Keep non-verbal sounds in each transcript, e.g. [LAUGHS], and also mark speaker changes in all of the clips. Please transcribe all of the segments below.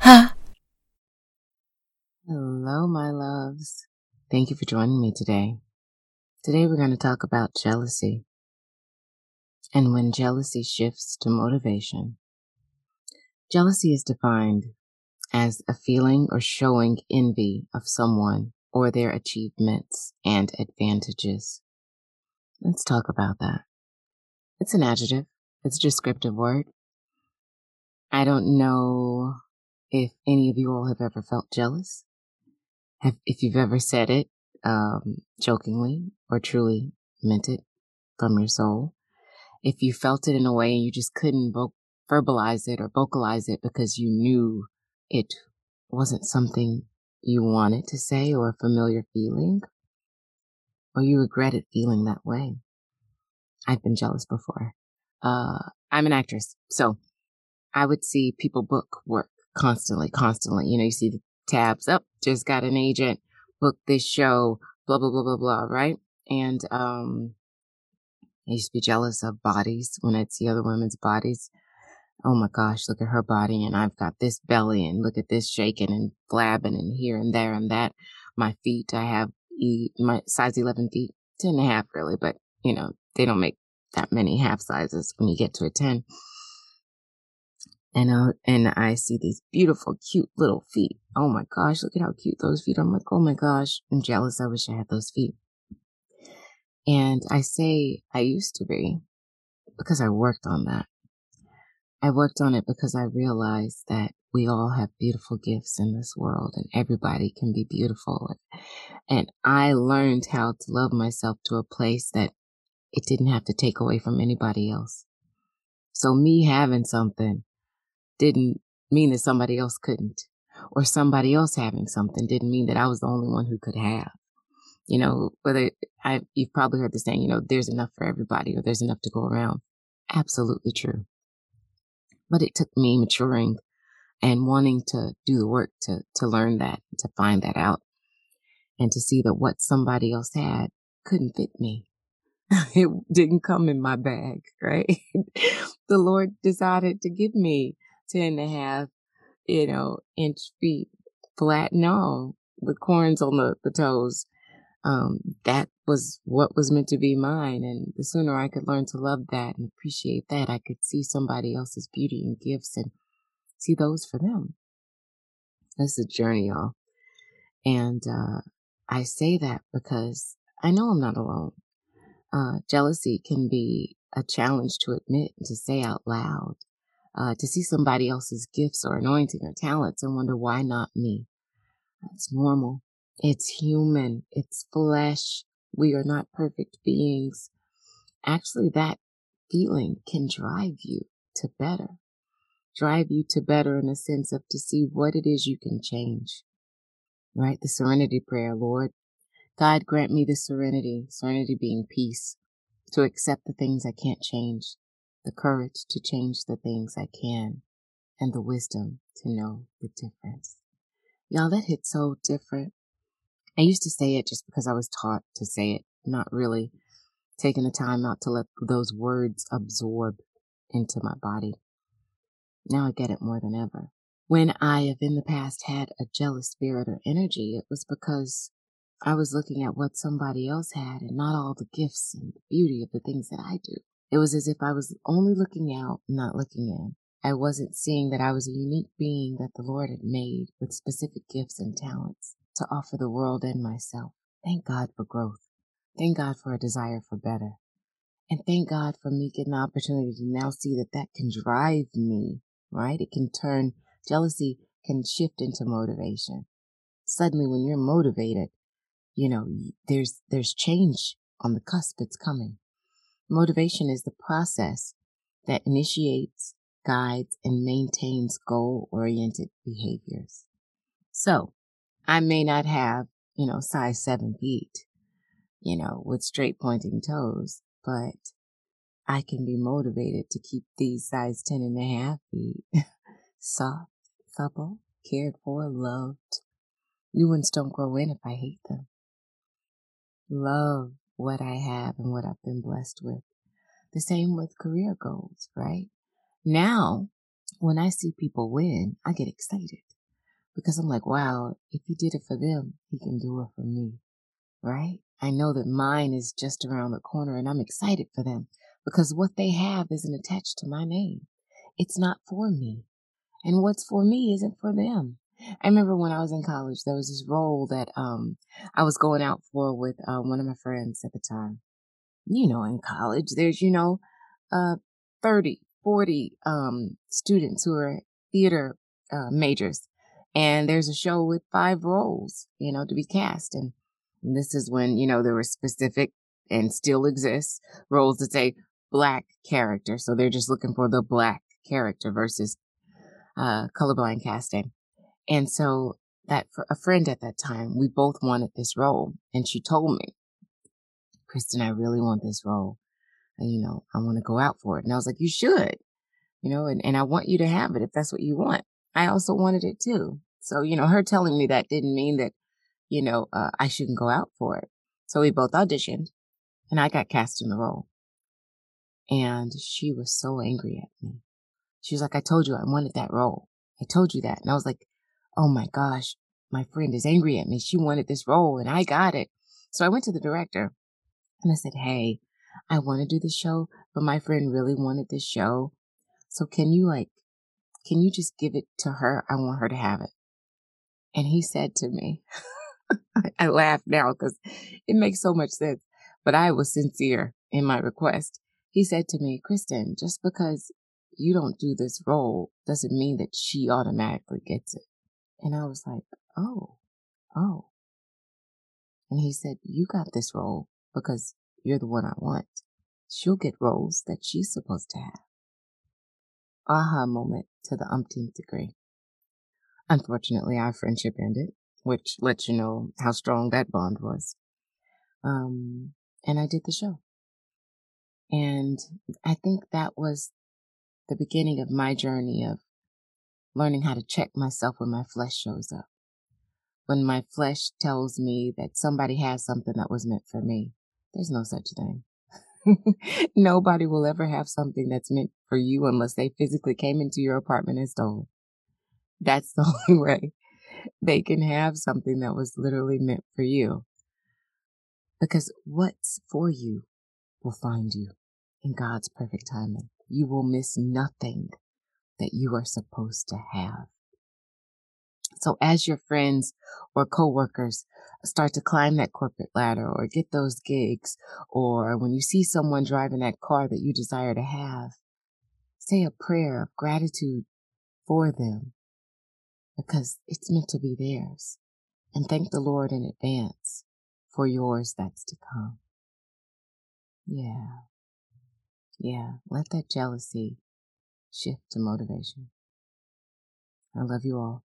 Speaker 1: Ha! Hello, my loves. Thank you for joining me today. Today we're going to talk about jealousy and when jealousy shifts to motivation. Jealousy is defined as a feeling or showing envy of someone or their achievements and advantages. Let's talk about that. It's an adjective. It's a descriptive word. I don't know if any of you all have ever felt jealous. Have, if you've ever said it, um, jokingly or truly meant it from your soul. If you felt it in a way and you just couldn't vo- verbalize it or vocalize it because you knew it wasn't something you wanted to say or a familiar feeling, or you regretted feeling that way. I've been jealous before. Uh, I'm an actress, so I would see people book work constantly, constantly. You know, you see the tabs up, just got an agent, book this show, blah, blah, blah, blah, blah, right? And, um, I used to be jealous of bodies when I'd see other women's bodies. Oh my gosh, look at her body and I've got this belly and look at this shaking and flabbing and here and there and that. My feet, I have e- my size 11 feet, 10 and a half really, but you know, they don't make that many half sizes when you get to a 10 and uh, and I see these beautiful, cute little feet. Oh my gosh, look at how cute those feet are. I'm like, oh my gosh, I'm jealous. I wish I had those feet. And I say I used to be because I worked on that. I worked on it because I realized that we all have beautiful gifts in this world and everybody can be beautiful. And I learned how to love myself to a place that it didn't have to take away from anybody else. So me having something didn't mean that somebody else couldn't. Or somebody else having something didn't mean that I was the only one who could have. You know, whether I, you've probably heard the saying, you know, there's enough for everybody or there's enough to go around. Absolutely true. But it took me maturing and wanting to do the work to, to learn that, to find that out and to see that what somebody else had couldn't fit me. [LAUGHS] it didn't come in my bag, right? [LAUGHS] the Lord decided to give me 10 and a half, you know, inch feet flat no, with corns on the, the toes. Um, that was what was meant to be mine. And the sooner I could learn to love that and appreciate that, I could see somebody else's beauty and gifts and see those for them. That's a journey, y'all. And, uh, I say that because I know I'm not alone. Uh, jealousy can be a challenge to admit and to say out loud uh, to see somebody else's gifts or anointing or talents and wonder why not me. That's normal. It's human. It's flesh. We are not perfect beings. Actually, that feeling can drive you to better. Drive you to better in a sense of to see what it is you can change. Right? The serenity prayer, Lord. God grant me the serenity, serenity being peace, to accept the things I can't change, the courage to change the things I can, and the wisdom to know the difference. Y'all, that hit so different. I used to say it just because I was taught to say it, not really taking the time out to let those words absorb into my body. Now I get it more than ever. When I have in the past had a jealous spirit or energy, it was because I was looking at what somebody else had and not all the gifts and the beauty of the things that I do. It was as if I was only looking out, not looking in. I wasn't seeing that I was a unique being that the Lord had made with specific gifts and talents to offer the world and myself. Thank God for growth. Thank God for a desire for better. And thank God for me getting the opportunity to now see that that can drive me, right? It can turn, jealousy can shift into motivation. Suddenly when you're motivated, you know, there's, there's change on the cusp. It's coming. Motivation is the process that initiates guides, and maintains goal oriented behaviors. So I may not have, you know, size seven feet, you know, with straight pointing toes, but I can be motivated to keep these size ten and a half feet [LAUGHS] soft, supple, cared for, loved. New ones don't grow in if I hate them. Love what I have and what I've been blessed with. The same with career goals, right? Now, when I see people win, I get excited because I'm like, wow, if he did it for them, he can do it for me, right? I know that mine is just around the corner and I'm excited for them because what they have isn't attached to my name. It's not for me. And what's for me isn't for them. I remember when I was in college, there was this role that um, I was going out for with uh, one of my friends at the time. You know, in college, there's, you know, uh, 30, 40 um, students who are theater uh, majors. And there's a show with five roles, you know, to be cast. And, and this is when, you know, there were specific and still exists roles that say black character. So they're just looking for the black character versus uh, colorblind casting. And so that for a friend at that time, we both wanted this role. And she told me, Kristen, I really want this role. And, you know, I want to go out for it. And I was like, you should, you know, and, and I want you to have it if that's what you want. I also wanted it too. So, you know, her telling me that didn't mean that, you know, uh, I shouldn't go out for it. So we both auditioned and I got cast in the role. And she was so angry at me. She was like, I told you I wanted that role. I told you that. And I was like, oh my gosh, my friend is angry at me. She wanted this role and I got it. So I went to the director and I said, Hey, I want to do the show, but my friend really wanted this show. So can you like, can you just give it to her? I want her to have it. And he said to me, [LAUGHS] I laugh now because it makes so much sense, but I was sincere in my request. He said to me, Kristen, just because you don't do this role doesn't mean that she automatically gets it. And I was like, oh, oh. And he said, you got this role because you're the one I want. She'll get roles that she's supposed to have. Aha moment to the umpteenth degree. Unfortunately, our friendship ended, which lets you know how strong that bond was. Um, and I did the show. And I think that was the beginning of my journey of learning how to check myself when my flesh shows up. When my flesh tells me that somebody has something that was meant for me, there's no such thing. [LAUGHS] Nobody will ever have something that's meant for you unless they physically came into your apartment and stole it. That's [LAUGHS] the only way they can have something that was literally meant for you. Because what's for you will find you in God's perfect timing. You will miss nothing that you are supposed to have. So as your friends or coworkers start to climb that corporate ladder or get those gigs, or when you see someone driving that car that you desire to have, say a prayer of gratitude for them because it's meant to be theirs. And thank the Lord in advance for yours that's to come. Yeah. Yeah. Let that jealousy shift to motivation. I love you all.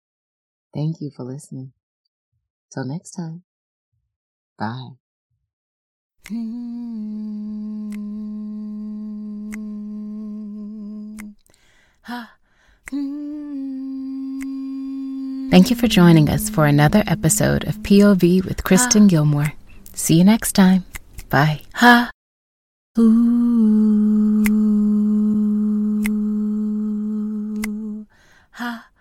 Speaker 1: Thank you for listening. Till next time. Bye.
Speaker 2: Thank you for joining us for another episode of POV with Kristen Gilmore. See you next time. Bye. Ha. Ooh. Ha.